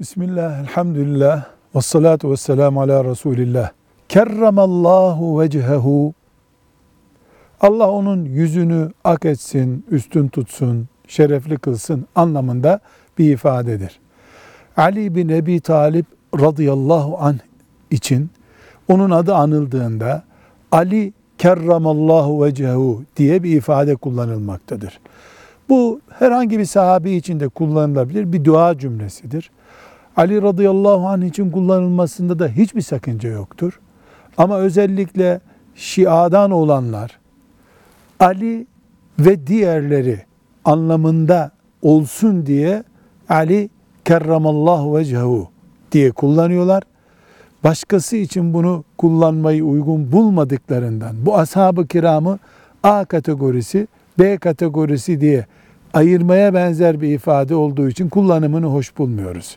Bismillah, elhamdülillah, ve salatu ve selamu ala Resulillah. Kerramallahu vecehehu. Allah onun yüzünü ak etsin, üstün tutsun, şerefli kılsın anlamında bir ifadedir. Ali bin Ebi Talip radıyallahu anh için onun adı anıldığında Ali kerramallahu vecehu diye bir ifade kullanılmaktadır. Bu herhangi bir sahabi için de kullanılabilir bir dua cümlesidir. Ali radıyallahu anh için kullanılmasında da hiçbir sakınca yoktur. Ama özellikle Şia'dan olanlar Ali ve diğerleri anlamında olsun diye Ali kerramallahu vecehu diye kullanıyorlar. Başkası için bunu kullanmayı uygun bulmadıklarından bu ashab-ı kiramı A kategorisi, B kategorisi diye ayırmaya benzer bir ifade olduğu için kullanımını hoş bulmuyoruz.